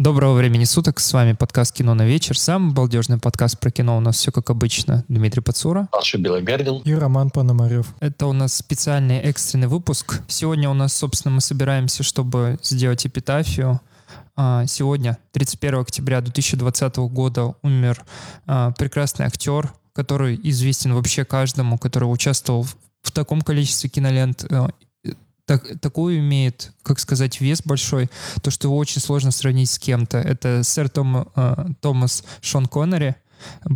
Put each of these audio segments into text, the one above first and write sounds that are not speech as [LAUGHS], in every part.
Доброго времени суток, с вами подкаст «Кино на вечер». Самый балдежный подкаст про кино у нас все как обычно. Дмитрий Пацура. Алша Белогардин. И Роман Пономарев. Это у нас специальный экстренный выпуск. Сегодня у нас, собственно, мы собираемся, чтобы сделать эпитафию. А, сегодня, 31 октября 2020 года, умер а, прекрасный актер, который известен вообще каждому, который участвовал в таком количестве кинолент э, так, такую имеет, как сказать, вес большой, то, что его очень сложно сравнить с кем-то. Это сэр Том, э, Томас Шон Коннери,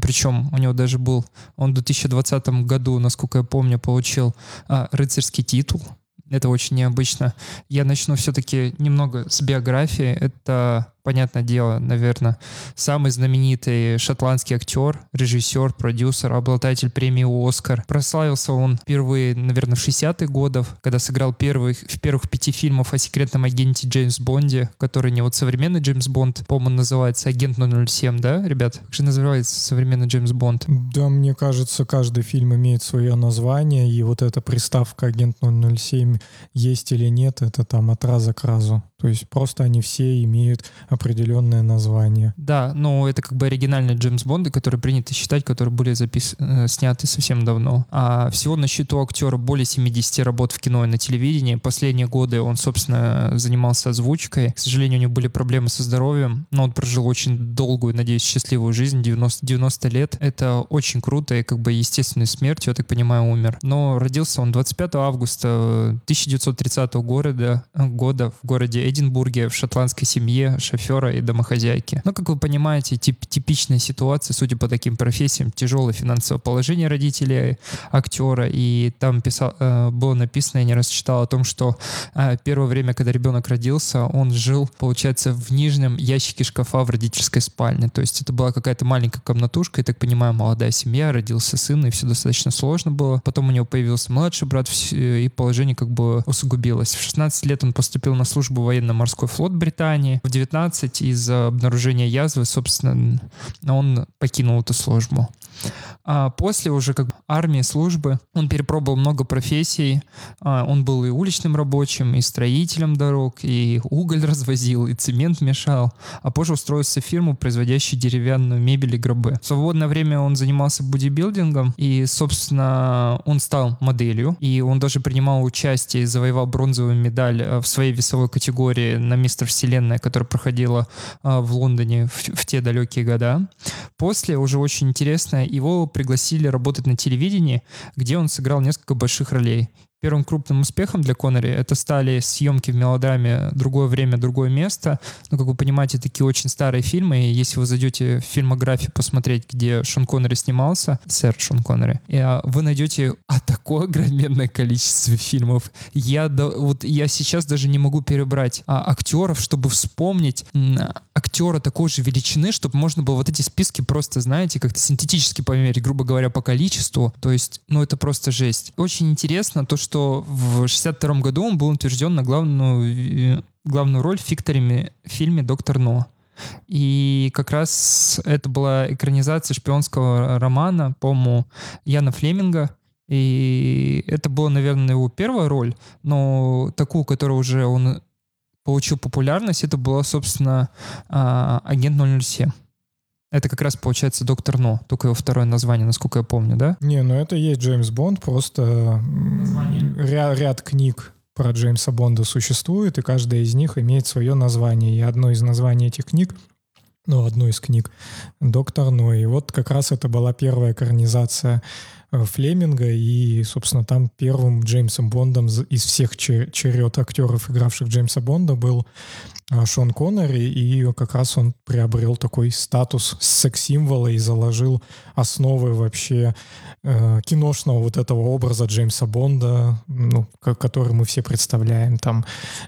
причем у него даже был, он в 2020 году, насколько я помню, получил э, рыцарский титул. Это очень необычно. Я начну все-таки немного с биографии. Это понятное дело, наверное, самый знаменитый шотландский актер, режиссер, продюсер, обладатель премии «Оскар». Прославился он впервые, наверное, в 60-х годах, когда сыграл первых, в первых пяти фильмах о секретном агенте Джеймс Бонде, который не вот современный Джеймс Бонд, по-моему, называется «Агент 007», да, ребят? Как же называется современный Джеймс Бонд? Да, мне кажется, каждый фильм имеет свое название, и вот эта приставка «Агент 007» есть или нет, это там от раза к разу. То есть просто они все имеют определенное название. Да, но это как бы оригинальные Джеймс Бонды, которые принято считать, которые были запис... Э, сняты совсем давно. А всего на счету актера более 70 работ в кино и на телевидении. Последние годы он, собственно, занимался озвучкой. К сожалению, у него были проблемы со здоровьем, но он прожил очень долгую, надеюсь, счастливую жизнь, 90, 90 лет. Это очень круто и как бы естественной смертью, я так понимаю, умер. Но родился он 25 августа 1930 года, года в городе Эдинбурге в шотландской семье шофера и домохозяйки. Но, как вы понимаете, тип, типичная ситуация, судя по таким профессиям, тяжелое финансовое положение родителей актера, и там писал, э, было написано, я не раз читал о том, что э, первое время, когда ребенок родился, он жил, получается, в нижнем ящике шкафа в родительской спальне. То есть это была какая-то маленькая комнатушка, я так понимаю, молодая семья, родился сын, и все достаточно сложно было. Потом у него появился младший брат, и положение как бы усугубилось. В 16 лет он поступил на службу военно-морской флот Британии. В 19 из-за обнаружения язвы, собственно, он покинул эту службу. А после уже как бы армии, службы, он перепробовал много профессий. А, он был и уличным рабочим, и строителем дорог, и уголь [LAUGHS] развозил, и цемент мешал. А позже устроился в фирму, производящую деревянную мебель и гробы. В свободное время он занимался бодибилдингом, и, собственно, он стал моделью, и он даже принимал участие и завоевал бронзовую медаль э, в своей весовой категории на мистер Вселенная, которая проходила а, в Лондоне в, в те далекие года. После уже очень интересно, его пригласили работать на телевидении, где он сыграл несколько больших ролей первым крупным успехом для Коннери это стали съемки в мелодраме «Другое время, другое место». Ну, как вы понимаете, такие очень старые фильмы, и если вы зайдете в фильмографию посмотреть, где Шон Коннери снимался, сэр Шон Коннери, а, вы найдете а, такое огроменное количество фильмов. Я, да, вот, я сейчас даже не могу перебрать а, актеров, чтобы вспомнить а, актера такой же величины, чтобы можно было вот эти списки просто, знаете, как-то синтетически померить, грубо говоря, по количеству. То есть, ну, это просто жесть. Очень интересно то, что что в 62 году он был утвержден на главную, э, главную роль в фикторе фильме «Доктор Но». И как раз это была экранизация шпионского романа, по-моему, Яна Флеминга. И это была, наверное, его первая роль, но такую, которую уже он получил популярность, это была, собственно, а, «Агент 007». Это как раз получается Доктор Но, только его второе название, насколько я помню, да? Не, ну это есть Джеймс Бонд, просто ряд, ряд книг про Джеймса Бонда существует, и каждая из них имеет свое название. И одно из названий этих книг ну, одну из книг «Доктор Но». И вот как раз это была первая экранизация Флеминга, и, собственно, там первым Джеймсом Бондом из всех черед актеров, игравших Джеймса Бонда, был а, Шон Коннери, и как раз он приобрел такой статус секс-символа и заложил основы вообще э, киношного вот этого образа Джеймса Бонда, ну, который мы все представляем. Там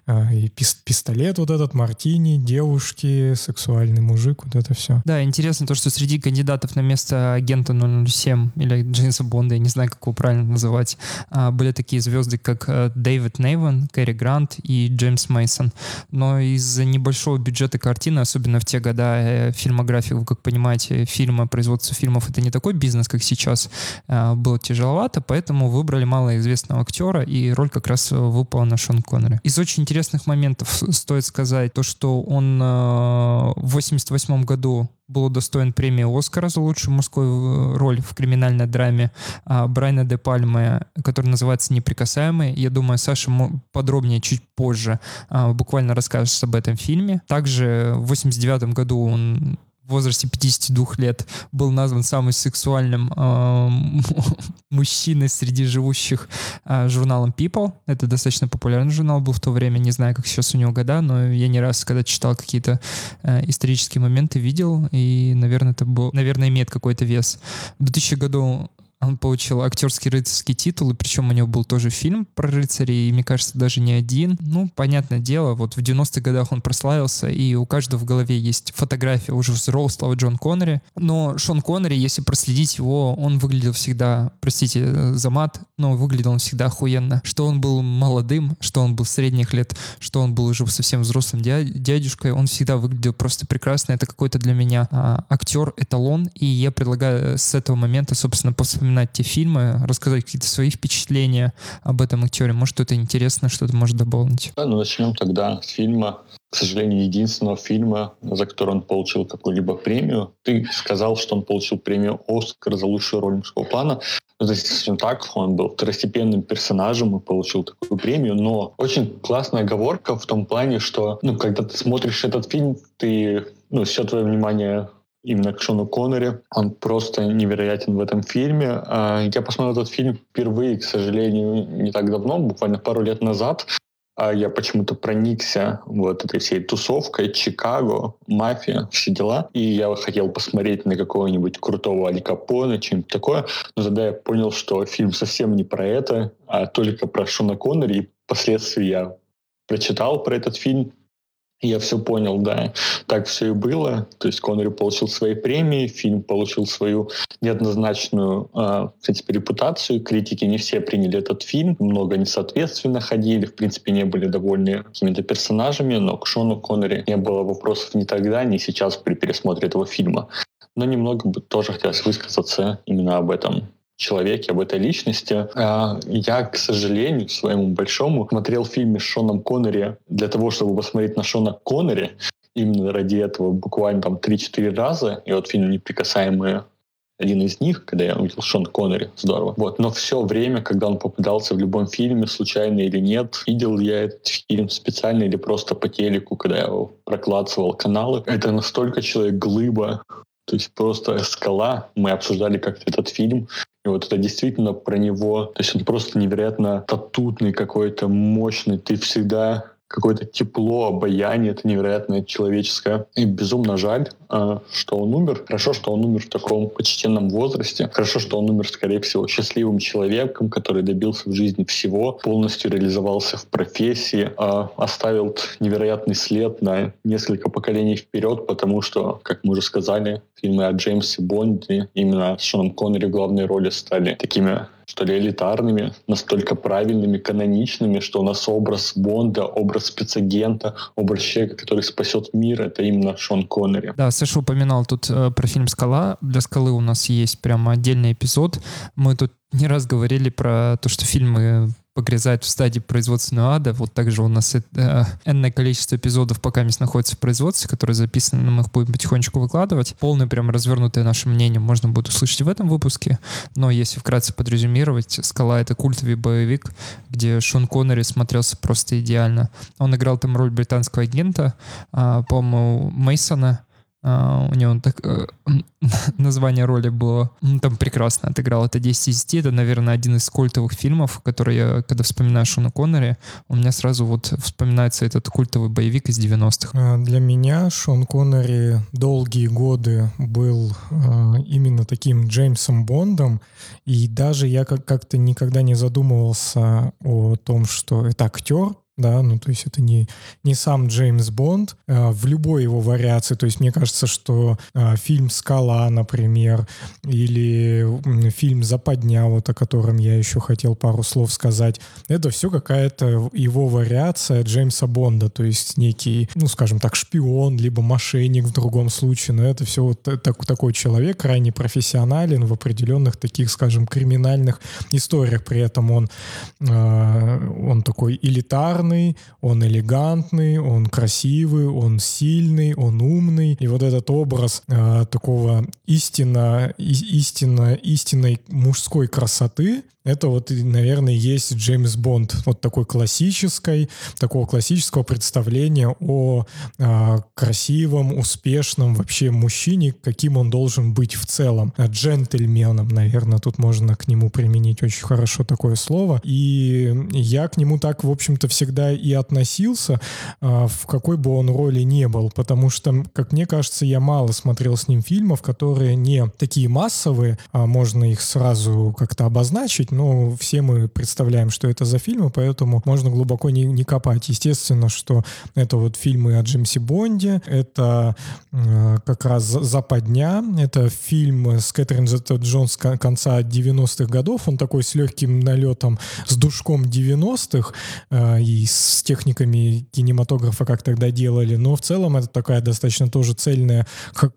э, и пис пистолет вот этот, мартини, девушки, сексуальный мужик, вот это все. Да, интересно то, что среди кандидатов на место агента 007 или Джеймса Бонда, я не знаю, как его правильно называть, э, были такие звезды, как э, Дэвид Нейвен, Кэрри Грант и Джеймс Мейсон. Но из из-за небольшого бюджета картины, особенно в те года э, фильмография, вы как понимаете, фильма, производство фильмов — это не такой бизнес, как сейчас, э, было тяжеловато, поэтому выбрали малоизвестного актера, и роль как раз выпала на Шон Коннери. Из очень интересных моментов стоит сказать то, что он в 88 году был удостоен премии Оскара за лучшую мужскую роль в криминальной драме а Брайна де Пальмы, который называется «Неприкасаемый». Я думаю, Саша подробнее чуть позже а, буквально расскажет об этом фильме. Также в 89 году он в возрасте 52 лет был назван самым сексуальным э, [LAUGHS] мужчиной среди живущих э, журналом People. Это достаточно популярный журнал был в то время. Не знаю, как сейчас у него года, но я не раз, когда читал какие-то э, исторические моменты, видел, и, наверное, это был, наверное, имеет какой-то вес. В 2000 году он получил актерский рыцарский титул, и причем у него был тоже фильм про рыцарей, и, мне кажется, даже не один. Ну, понятное дело, вот в 90-х годах он прославился, и у каждого в голове есть фотография уже взрослого Джон Коннери. Но Шон Коннери, если проследить его, он выглядел всегда, простите за мат, но выглядел он всегда охуенно. Что он был молодым, что он был средних лет, что он был уже совсем взрослым дядюшкой, он всегда выглядел просто прекрасно. Это какой-то для меня а, актер, эталон, и я предлагаю с этого момента, собственно, вспоминать вспоминать те фильмы, рассказать какие-то свои впечатления об этом актере. Может, что-то интересно, что-то может дополнить. Да, ну начнем тогда с фильма к сожалению, единственного фильма, за который он получил какую-либо премию. Ты сказал, что он получил премию «Оскар» за лучшую роль мужского плана. Это действительно так, он был второстепенным персонажем и получил такую премию, но очень классная оговорка в том плане, что ну, когда ты смотришь этот фильм, ты, ну, все твое внимание именно к Шону Коннери. Он просто невероятен в этом фильме. А, я посмотрел этот фильм впервые, к сожалению, не так давно, буквально пару лет назад. А я почему-то проникся вот этой всей тусовкой, Чикаго, мафия, все дела. И я хотел посмотреть на какого-нибудь крутого Али Капона, что-нибудь такое. Но тогда я понял, что фильм совсем не про это, а только про Шона Коннери. И впоследствии я прочитал про этот фильм, я все понял, да. Так все и было. То есть Коннери получил свои премии, фильм получил свою неоднозначную, э, в принципе, репутацию. Критики не все приняли этот фильм, много несоответственно ходили, в принципе, не были довольны какими-то персонажами, но к Шону Коннери не было вопросов ни тогда, ни сейчас при пересмотре этого фильма. Но немного бы тоже хотелось высказаться именно об этом человеке, об этой личности. А, я, к сожалению, своему большому, смотрел фильм с Шоном Коннери для того, чтобы посмотреть на Шона Коннери. Именно ради этого буквально там 3-4 раза. И вот фильм «Неприкасаемые» один из них, когда я увидел Шон Коннери, здорово. Вот. Но все время, когда он попадался в любом фильме, случайно или нет, видел я этот фильм специально или просто по телеку, когда я его прокладывал каналы. Это настолько человек-глыба, то есть просто скала. Мы обсуждали как-то этот фильм. И вот это действительно про него. То есть он просто невероятно татутный какой-то, мощный. Ты всегда какое-то тепло, обаяние, это невероятное человеческое. И безумно жаль, а, что он умер. Хорошо, что он умер в таком почтенном возрасте. Хорошо, что он умер, скорее всего, счастливым человеком, который добился в жизни всего, полностью реализовался в профессии, а, оставил невероятный след на несколько поколений вперед, потому что, как мы уже сказали, фильмы о Джеймсе Бонде именно с Шоном Коннери в главной роли стали такими что ли, элитарными, настолько правильными, каноничными, что у нас образ Бонда, образ спецагента, образ человека, который спасет мир, это именно Шон Коннери. Да, Саша упоминал тут э, про фильм «Скала». Для «Скалы» у нас есть прямо отдельный эпизод. Мы тут не раз говорили про то, что фильмы погрязает в стадии производственного ада. Вот также у нас это, э, энное количество эпизодов пока мест находится в производстве, которые записаны, мы их будем потихонечку выкладывать. Полное, прям развернутое наше мнение можно будет услышать в этом выпуске. Но если вкратце подрезюмировать, «Скала» — это культовый боевик, где Шон Коннери смотрелся просто идеально. Он играл там роль британского агента, э, по-моему, Мейсона, Uh, у него так, uh, [LAUGHS] название роли было ну, там прекрасно отыграл. Это 10 из 10. Это, наверное, один из культовых фильмов, который когда вспоминаю Шона Коннери, у меня сразу вот вспоминается этот культовый боевик из 90-х. А, для меня Шон Коннери долгие годы был uh, именно таким Джеймсом Бондом, и даже я как- как-то никогда не задумывался о том, что это актер, да, ну то есть это не, не сам Джеймс Бонд а, в любой его вариации, то есть мне кажется, что а, фильм «Скала», например, или фильм «Западня», вот о котором я еще хотел пару слов сказать, это все какая-то его вариация Джеймса Бонда, то есть некий, ну скажем так, шпион, либо мошенник в другом случае, но это все вот так, такой человек, крайне профессионален в определенных таких, скажем, криминальных историях, при этом он, э, он такой элитарный, популярный, он элегантный, он красивый, он сильный, он умный. И вот этот образ э, такого истинно, истинно, истинной мужской красоты, это вот, наверное, есть Джеймс Бонд, вот такой классической, такого классического представления о э, красивом, успешном вообще мужчине, каким он должен быть в целом. Джентльменом, наверное, тут можно к нему применить очень хорошо такое слово. И я к нему так, в общем-то, всегда и относился, э, в какой бы он роли не был, потому что, как мне кажется, я мало смотрел с ним фильмов, которые не такие массовые, а можно их сразу как-то обозначить, ну, все мы представляем, что это за фильмы, поэтому можно глубоко не, не копать. Естественно, что это вот фильмы о Джеймсе Бонде, это э, как раз «Западня», это фильм с Кэтрин Джонс конца 90-х годов, он такой с легким налетом, с душком 90-х э, и с техниками кинематографа, как тогда делали, но в целом это такая достаточно тоже цельная,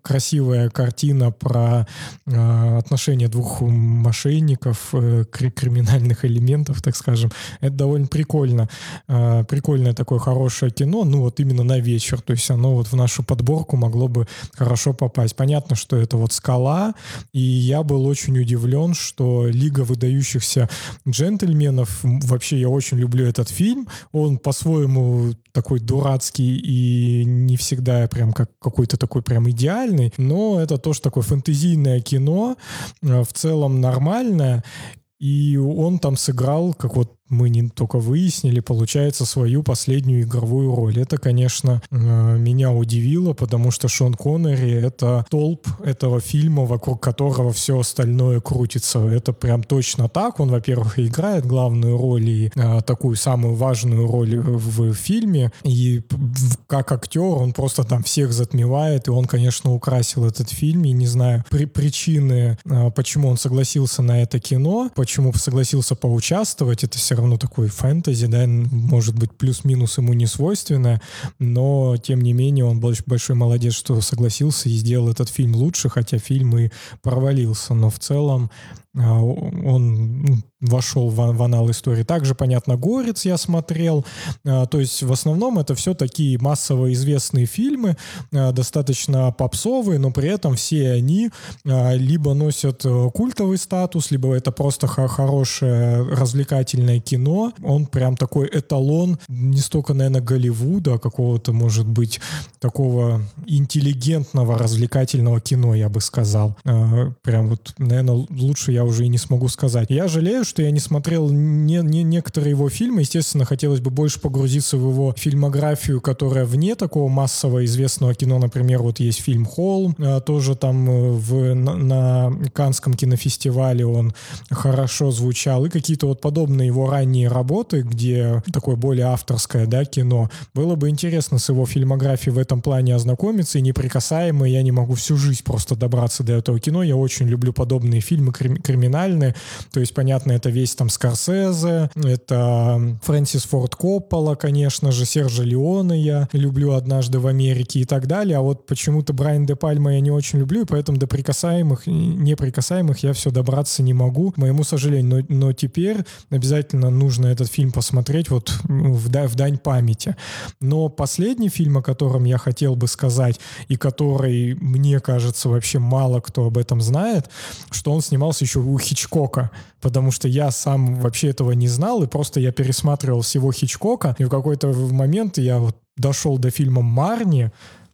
красивая картина про э, отношения двух мошенников, э, криминальных элементов, так скажем. Это довольно прикольно. А, прикольное такое хорошее кино, ну вот именно на вечер. То есть оно вот в нашу подборку могло бы хорошо попасть. Понятно, что это вот «Скала», и я был очень удивлен, что «Лига выдающихся джентльменов», вообще я очень люблю этот фильм, он по-своему такой дурацкий и не всегда прям как какой-то такой прям идеальный, но это тоже такое фэнтезийное кино, а, в целом нормальное, и он там сыграл, как вот мы не только выяснили, получается, свою последнюю игровую роль. Это, конечно, э, меня удивило, потому что Шон Коннери — это толп этого фильма, вокруг которого все остальное крутится. Это прям точно так. Он, во-первых, играет главную роль и а, такую самую важную роль в фильме. И как актер он просто там всех затмевает, и он, конечно, украсил этот фильм. И не знаю при причины, а, почему он согласился на это кино, почему согласился поучаствовать, это все равно такой фэнтези, да, может быть, плюс-минус ему не свойственно, но, тем не менее, он большой молодец, что согласился и сделал этот фильм лучше, хотя фильм и провалился, но в целом он ну, вошел в, в анал истории. Также, понятно, «Горец» я смотрел. А, то есть, в основном это все такие массово известные фильмы, а, достаточно попсовые, но при этом все они либо носят э, культовый статус, либо это просто хорошее развлекательное кино. Он прям такой эталон не столько, наверное, Голливуда, а какого-то, может быть, такого интеллигентного развлекательного кино, я бы сказал. Прям вот, наверное, лучше я уже и не смогу сказать. Я жалею, что я не смотрел не, не некоторые его фильмы. Естественно, хотелось бы больше погрузиться в его фильмографию, которая вне такого массового известного кино. Например, вот есть фильм «Холм», а, тоже там э, в, на, на Канском кинофестивале он хорошо звучал. И какие-то вот подобные его ранние работы, где такое более авторское да, кино. Было бы интересно с его фильмографией в этом плане ознакомиться. И «Неприкасаемый» я не могу всю жизнь просто добраться до этого кино. Я очень люблю подобные фильмы криминальные. То есть, понятно, это весь там Скорсезе, это Фрэнсис Форд Коппола, конечно же, Сержа Леона я люблю «Однажды в Америке» и так далее, а вот почему-то Брайан Де Пальма я не очень люблю, и поэтому до прикасаемых, неприкасаемых я все добраться не могу, к моему сожалению. Но, но теперь обязательно нужно этот фильм посмотреть вот в, в дань памяти. Но последний фильм, о котором я хотел бы сказать, и который, мне кажется, вообще мало кто об этом знает, что он снимался еще у Хичкока, потому что я сам вообще этого не знал, и просто я пересматривал всего Хичкока, и в какой-то момент я вот дошел до фильма «Марни»,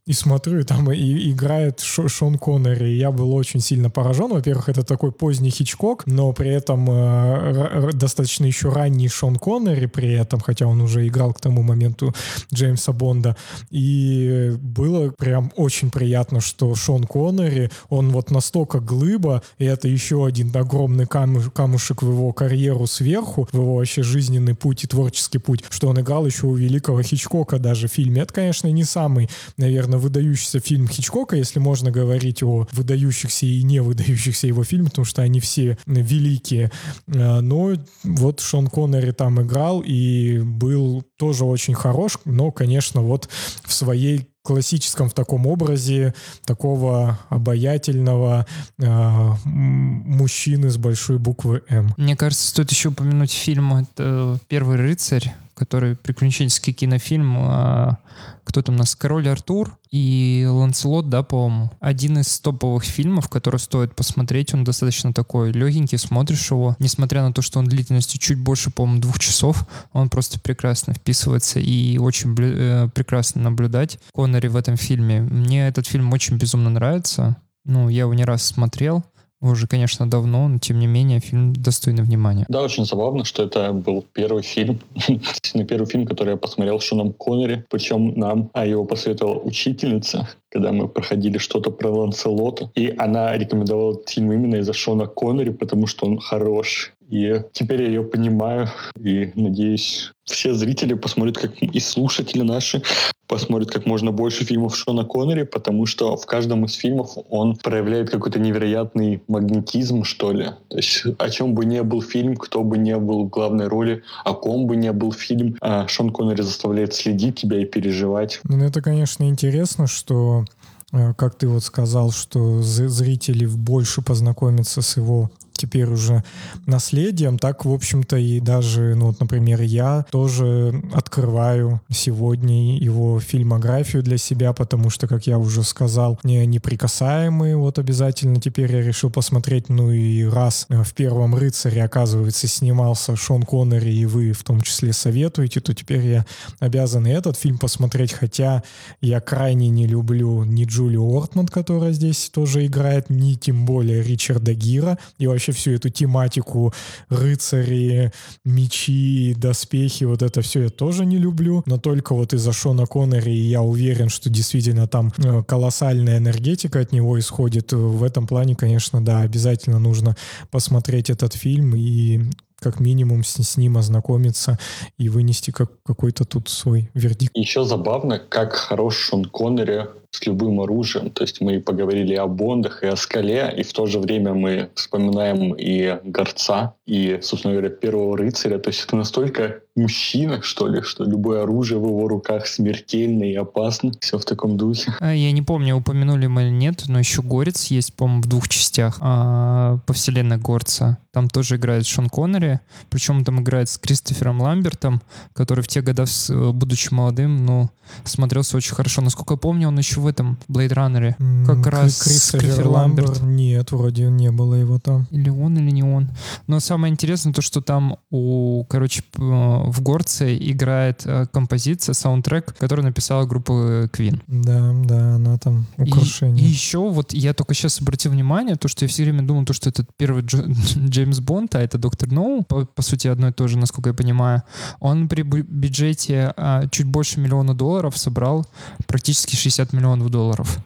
и смотрю, и там и играет Шон Коннери. Я был очень сильно поражен. Во-первых, это такой поздний Хичкок, но при этом э, достаточно еще ранний Шон Коннери при этом, хотя он уже играл к тому моменту Джеймса Бонда. И было прям очень приятно, что Шон Коннери, он вот настолько глыба, и это еще один огромный камуш, камушек в его карьеру сверху, в его вообще жизненный путь и творческий путь, что он играл еще у великого Хичкока даже в фильме. Это, конечно, не самый, наверное, выдающийся фильм Хичкока, если можно говорить о выдающихся и не выдающихся его фильмах, потому что они все великие. А, но вот Шон Коннери там играл и был тоже очень хорош, но, конечно, вот в своей классическом в таком образе такого обаятельного э, мужчины с большой буквы М. Мне кажется, стоит еще упомянуть фильм это «Первый рыцарь», который приключенческий кинофильм. А, кто там у нас? Король Артур и Ланселот, да, по-моему. Один из топовых фильмов, который стоит посмотреть. Он достаточно такой легенький, смотришь его. Несмотря на то, что он длительностью чуть больше, по-моему, двух часов, он просто прекрасно вписывается и очень э, прекрасно наблюдать Коннери в этом фильме. Мне этот фильм очень безумно нравится. Ну, я его не раз смотрел уже, конечно, давно, но тем не менее фильм достойный внимания. Да, очень забавно, что это был первый фильм, [LAUGHS] первый фильм, который я посмотрел Шоном Коннери, причем нам а его посоветовала учительница, когда мы проходили что-то про Ланселота, и она рекомендовала этот фильм именно из-за Шона Коннери, потому что он хорош. И теперь я ее понимаю, и надеюсь, все зрители посмотрят, как и слушатели наши посмотрят как можно больше фильмов Шона Коннери, потому что в каждом из фильмов он проявляет какой-то невероятный магнетизм, что ли. То есть о чем бы ни был фильм, кто бы ни был в главной роли, о ком бы ни был фильм, а Шон Коннери заставляет следить тебя и переживать. Ну, это, конечно, интересно, что э, как ты вот сказал, что зрители больше познакомятся с его теперь уже наследием, так, в общем-то, и даже, ну, вот, например, я тоже открываю сегодня его фильмографию для себя, потому что, как я уже сказал, не неприкасаемые, вот обязательно теперь я решил посмотреть, ну и раз в «Первом рыцаре», оказывается, снимался Шон Коннери, и вы в том числе советуете, то теперь я обязан и этот фильм посмотреть, хотя я крайне не люблю ни Джули Ортман, которая здесь тоже играет, ни тем более Ричарда Гира, и вообще вообще всю эту тематику рыцари, мечи, доспехи, вот это все я тоже не люблю, но только вот из-за Шона Коннери я уверен, что действительно там э, колоссальная энергетика от него исходит. В этом плане, конечно, да, обязательно нужно посмотреть этот фильм и как минимум с, с ним ознакомиться и вынести как, какой-то тут свой вердикт. Еще забавно, как хорош Шон Коннери с любым оружием. То есть мы поговорили о Бондах и о Скале, и в то же время мы вспоминаем и Горца, и, собственно говоря, Первого Рыцаря. То есть это настолько мужчина, что ли, что любое оружие в его руках смертельно и опасно. Все в таком духе. А, я не помню, упомянули мы или нет, но еще Горец есть, по-моему, в двух частях а, по вселенной Горца. Там тоже играет Шон Коннери, причем там играет с Кристофером Ламбертом, который в те годы, будучи молодым, ну, смотрелся очень хорошо. Насколько я помню, он еще в этом Blade Runner как К- раз Кристофер Ламберт. Нет, вроде не было его там. Или он, или не он. Но самое интересное то, что там у, короче, в Горце играет э, композиция, саундтрек, который написала группа Queen. Да, да, она там украшение. И, и еще вот я только сейчас обратил внимание, то, что я все время думал, то, что это первый Дж, [LAUGHS] Джеймс Бонд, а это Доктор Ноу, по, по сути, одно и то же, насколько я понимаю. Он при бюджете а, чуть больше миллиона долларов собрал практически 60 миллионов долларов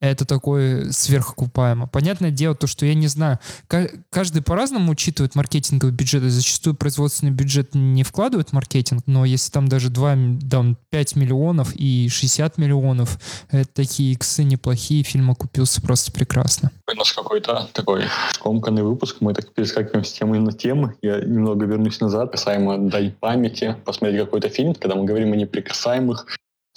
это такое сверхокупаемо. Понятное дело, то, что я не знаю, каждый по-разному учитывает маркетинговый бюджет, и зачастую производственный бюджет не вкладывает в маркетинг, но если там даже 2, там 5 миллионов и 60 миллионов, это такие иксы неплохие, фильм окупился просто прекрасно. У нас какой-то такой скомканный выпуск, мы так перескакиваем с темы на тему. Я немного вернусь назад, касаемо дай памяти, посмотреть какой-то фильм, когда мы говорим о неприкасаемых,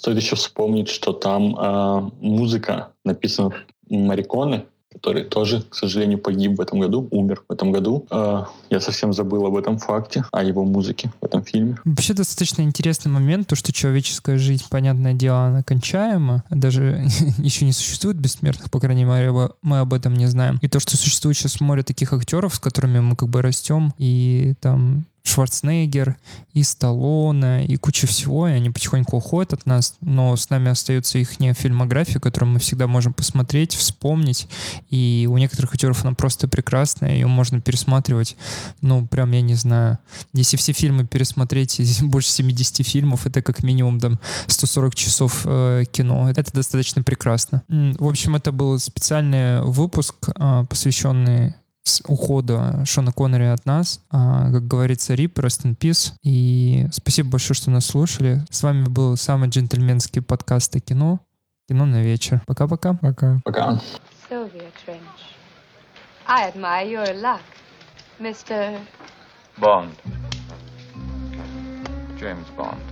Стоит еще вспомнить, что там э, музыка написана Мариконы, который тоже, к сожалению, погиб в этом году, умер в этом году. Э, я совсем забыл об этом факте, о его музыке в этом фильме. Вообще достаточно интересный момент, то, что человеческая жизнь, понятное дело, она кончаема. Даже [LAUGHS] еще не существует бессмертных, по крайней мере, мы об этом не знаем. И то, что существует сейчас море таких актеров, с которыми мы как бы растем, и там Шварценеггер, и Сталлоне, и куча всего, и они потихоньку уходят от нас, но с нами остается их фильмография, которую мы всегда можем посмотреть, вспомнить, и у некоторых актеров она просто прекрасная, ее можно пересматривать, ну, прям, я не знаю, если все фильмы пересмотреть, [LAUGHS] больше 70 фильмов, это как минимум там 140 часов э, кино, это достаточно прекрасно. В общем, это был специальный выпуск, э, посвященный с ухода Шона Коннери от нас. А, как говорится, рип, rest in peace. И спасибо большое, что нас слушали. С вами был самый джентльменский подкаст о кино. Кино на вечер. Пока-пока. Пока. Пока. Sylvia Trench. I admire your luck, Mr. Bond. James Bond.